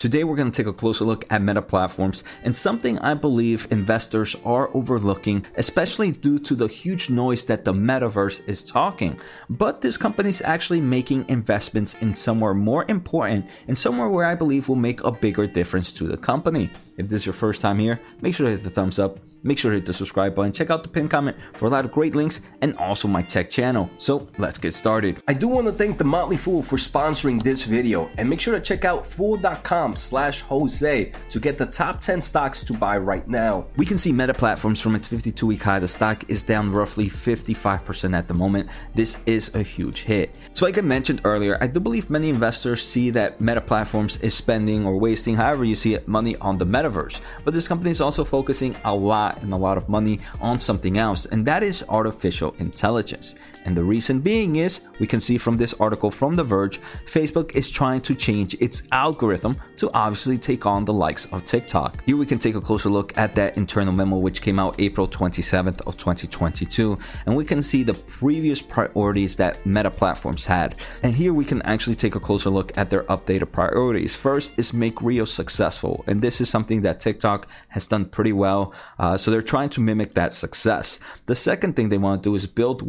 Today, we're going to take a closer look at meta platforms and something I believe investors are overlooking, especially due to the huge noise that the metaverse is talking. But this company is actually making investments in somewhere more important and somewhere where I believe will make a bigger difference to the company. If this is your first time here, make sure to hit the thumbs up Make sure to hit the subscribe button, check out the pinned comment for a lot of great links, and also my tech channel. So let's get started. I do want to thank The Motley Fool for sponsoring this video, and make sure to check out fool.com slash Jose to get the top 10 stocks to buy right now. We can see Meta Platforms from its 52 week high. The stock is down roughly 55% at the moment. This is a huge hit. So, like I mentioned earlier, I do believe many investors see that Meta Platforms is spending or wasting, however you see it, money on the metaverse. But this company is also focusing a lot and a lot of money on something else, and that is artificial intelligence. And the reason being is, we can see from this article from The Verge, Facebook is trying to change its algorithm to obviously take on the likes of TikTok. Here we can take a closer look at that internal memo which came out April 27th of 2022, and we can see the previous priorities that Meta platforms had. And here we can actually take a closer look at their updated priorities. First is make Reels successful, and this is something that TikTok has done pretty well. Uh, so they're trying to mimic that success. The second thing they want to do is build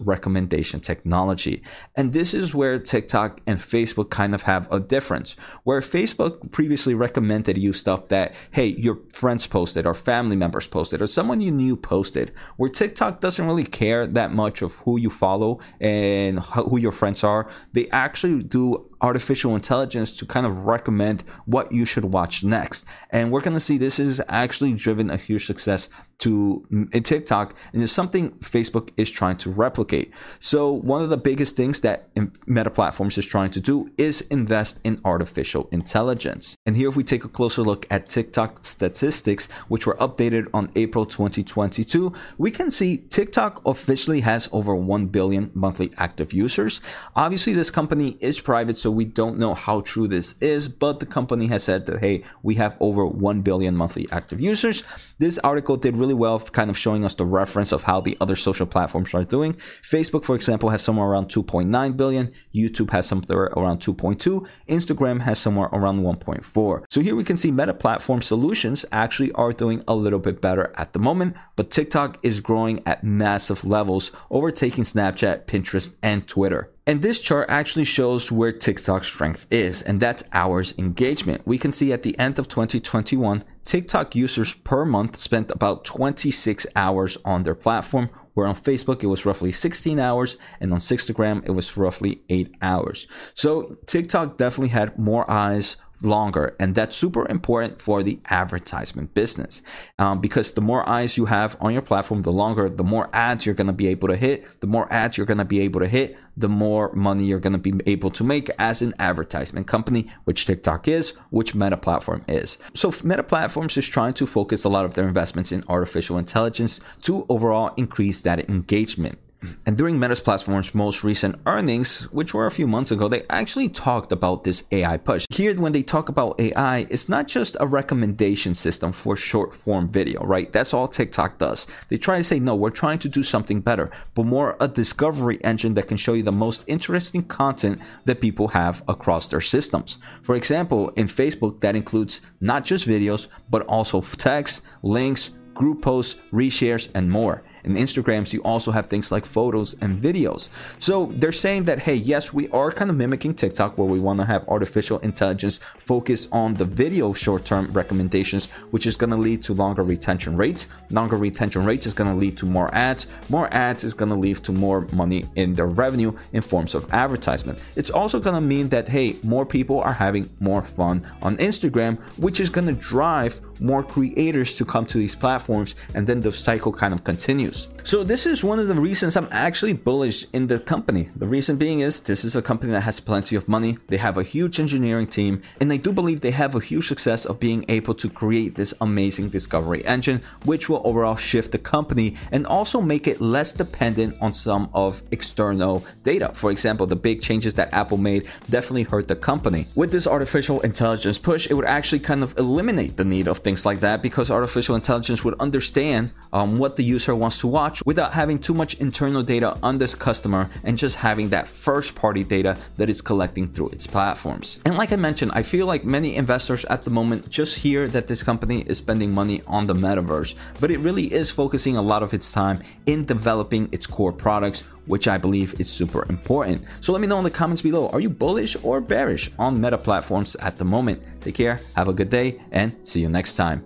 recommendation technology. And this is where TikTok and Facebook kind of have a difference. Where Facebook previously recommended you stuff that, hey, your friends posted or family members posted or someone you knew posted, where TikTok doesn't really care that much of who you follow and who your friends are. They actually do artificial intelligence to kind of recommend what you should watch next. And we're going to see this is actually driven a huge success to mm, TikTok and it's something Facebook is trying to replicate. So one of the biggest things that um, Meta Platforms is trying to do is invest in artificial intelligence. And here if we take a closer look at TikTok statistics which were updated on April 2022, we can see TikTok officially has over 1 billion monthly active users. Obviously this company is private so so we don't know how true this is, but the company has said that, hey, we have over 1 billion monthly active users. This article did really well, kind of showing us the reference of how the other social platforms are doing. Facebook, for example, has somewhere around 2.9 billion. YouTube has somewhere around 2.2. Instagram has somewhere around 1.4. So here we can see Meta Platform Solutions actually are doing a little bit better at the moment, but TikTok is growing at massive levels, overtaking Snapchat, Pinterest, and Twitter. And this chart actually shows where TikTok's strength is, and that's hours engagement. We can see at the end of 2021, TikTok users per month spent about 26 hours on their platform, where on Facebook it was roughly 16 hours, and on Instagram it was roughly 8 hours. So TikTok definitely had more eyes longer. And that's super important for the advertisement business um, because the more eyes you have on your platform, the longer, the more ads you're going to be able to hit. The more ads you're going to be able to hit, the more money you're going to be able to make as an advertisement company, which TikTok is, which Meta Platform is. So Meta Platforms is trying to focus a lot of their investments in artificial intelligence to overall increase that engagement. And during Meta's platform's most recent earnings, which were a few months ago, they actually talked about this AI push. Here, when they talk about AI, it's not just a recommendation system for short form video, right? That's all TikTok does. They try to say, no, we're trying to do something better, but more a discovery engine that can show you the most interesting content that people have across their systems. For example, in Facebook, that includes not just videos, but also text, links, group posts, reshares, and more. In Instagrams, you also have things like photos and videos. So they're saying that, hey, yes, we are kind of mimicking TikTok where we want to have artificial intelligence focus on the video short term recommendations, which is going to lead to longer retention rates. Longer retention rates is going to lead to more ads. More ads is going to lead to more money in their revenue in forms of advertisement. It's also going to mean that, hey, more people are having more fun on Instagram, which is going to drive more creators to come to these platforms, and then the cycle kind of continues. So, this is one of the reasons I'm actually bullish in the company. The reason being is this is a company that has plenty of money, they have a huge engineering team, and I do believe they have a huge success of being able to create this amazing discovery engine, which will overall shift the company and also make it less dependent on some of external data. For example, the big changes that Apple made definitely hurt the company. With this artificial intelligence push, it would actually kind of eliminate the need of things like that because artificial intelligence would understand um, what the user wants to watch without having too much internal data on this customer and just having that first party data that it's collecting through its platforms. And like I mentioned, I feel like many investors at the moment just hear that this company is spending money on the metaverse, but it really is focusing a lot of its time in developing its core products which I believe is super important. So let me know in the comments below are you bullish or bearish on meta platforms at the moment? Take care, have a good day, and see you next time.